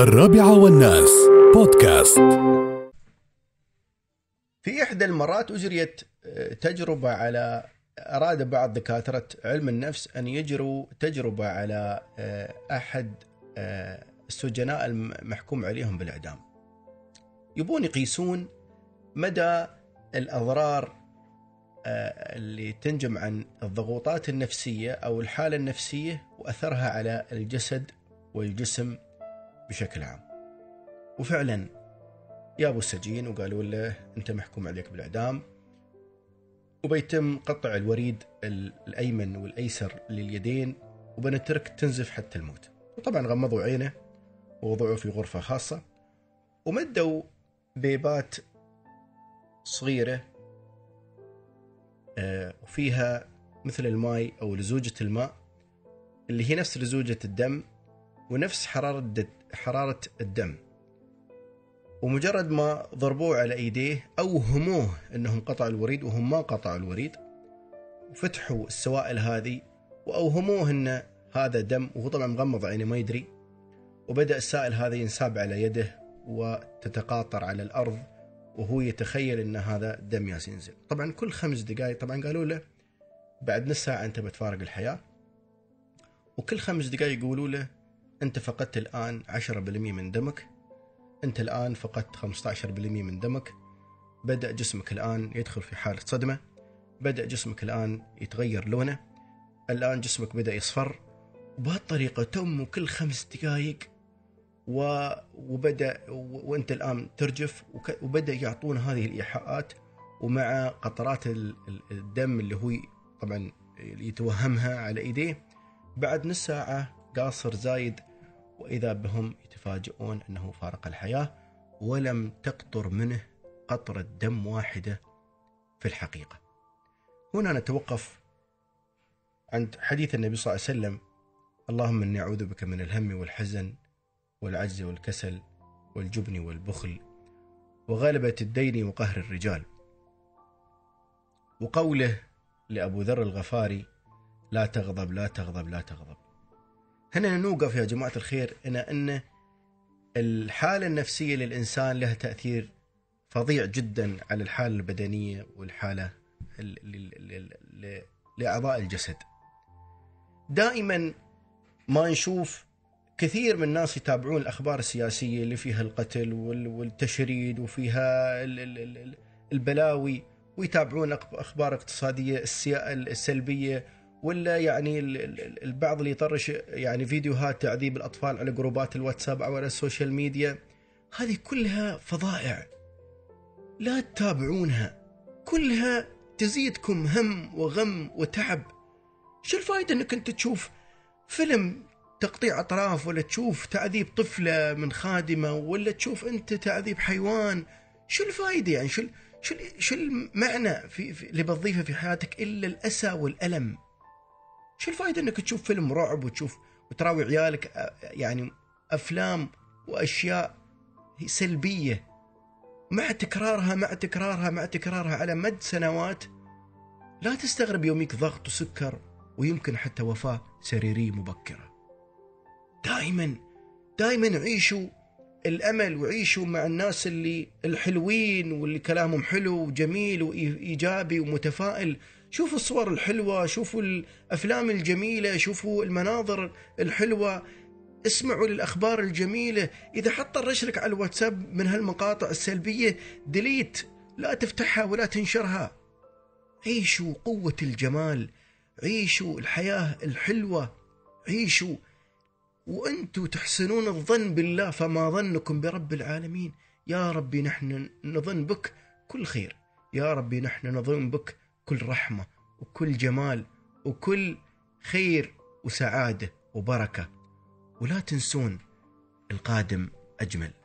الرابعة والناس. بودكاست. في إحدى المرات أجريت آه، تجربة على أراد بعض دكاترة علم النفس أن يجروا تجربة على آه، أحد آه، السجناء المحكوم عليهم بالإعدام. يبون يقيسون مدى الأضرار اللي تنجم عن الضغوطات النفسية أو الحالة النفسية وأثرها على الجسد والجسم بشكل عام. وفعلا جابوا السجين وقالوا له أنت محكوم عليك بالإعدام وبيتم قطع الوريد الأيمن والأيسر لليدين وبنترك تنزف حتى الموت. وطبعا غمضوا عينه ووضعوه في غرفة خاصة ومدوا بيبات صغيرة آه، وفيها مثل الماء أو لزوجة الماء اللي هي نفس لزوجة الدم ونفس حرارة حرارة الدم. ومجرد ما ضربوه على إيديه اوهموه إنهم قطعوا الوريد وهم ما قطعوا الوريد وفتحوا السوائل هذه واوهموه إن هذا دم وهو طبعا مغمض عينه ما يدري وبدأ السائل هذا ينساب على يده وتتقاطر على الأرض وهو يتخيل إن هذا دم ياس ينزل طبعا كل خمس دقائق طبعا قالوا له بعد نص ساعة أنت بتفارق الحياة. وكل خمس دقائق يقولوا له أنت فقدت الآن 10% من دمك. أنت الآن فقدت 15% من دمك. بدأ جسمك الآن يدخل في حالة صدمة. بدأ جسمك الآن يتغير لونه. الآن جسمك بدأ يصفر. وبهالطريقه تم كل خمس دقائق و... وبدأ و... وأنت الآن ترجف وك... وبدأ يعطون هذه الإيحاءات. ومع قطرات الدم اللي هو طبعا يتوهمها على إيديه. بعد نص ساعة قاصر زايد وإذا بهم يتفاجئون أنه فارق الحياة ولم تقطر منه قطرة دم واحدة في الحقيقة. هنا نتوقف عند حديث النبي صلى الله عليه وسلم اللهم إني أعوذ بك من الهم والحزن والعجز والكسل والجبن والبخل وغلبة الدين وقهر الرجال. وقوله لأبو ذر الغفاري لا تغضب لا تغضب لا تغضب. هنا نوقف يا جماعة الخير إن أن الحالة النفسية للإنسان لها تأثير فظيع جدا على الحالة البدنية والحالة لأعضاء الجسد. دائما ما نشوف كثير من الناس يتابعون الأخبار السياسية اللي فيها القتل والتشريد وفيها البلاوي ويتابعون أخبار اقتصادية السلبية ولا يعني البعض اللي يطرش يعني فيديوهات تعذيب الأطفال على جروبات الواتساب أو على ال social media هذه كلها فظائع. لا تتابعونها. كلها تزيدكم هم وغم وتعب. شو الفائده إنك أنت تشوف فيلم تقطيع أطراف ولا تشوف تعذيب طفلة من خادمة ولا تشوف أنت تعذيب حيوان؟ شو الفائده يعني؟ شو شو شو المعنى في, في اللي بتضيفه في حياتك إلا الأسى والألم؟ شو الفائده إنك تشوف فيلم رعب وتشوف وتراوي عيالك يعني أفلام وأشياء سلبية مع تكرارها مع تكرارها مع تكرارها على مد سنوات لا تستغرب يوميك ضغط وسكر ويمكن حتى وفاة سريرية مبكرة. دائما دائما عيشوا الأمل وعيشوا مع الناس اللي الحلوين واللي كلامهم حلو وجميل وايجابي ومتفائل شوفوا الصور الحلوة شوفوا الأفلام الجميلة شوفوا المناظر الحلوة. اسمعوا للأخبار الجميلة. إذا حط الرشلك على الواتساب من هالمقاطع السلبية ديليت لا تفتحها ولا تنشرها. عيشوا قوة الجمال عيشوا الحياة الحلوة عيشوا. وأنتم تحسنون الظن بالله فما ظنكم برب العالمين؟ يا ربي نحن نظن بك كل خير. يا ربي نحن نظن بك كل رحمة وكل جمال وكل خير وسعادة وبركة. ولا تنسون القادم أجمل.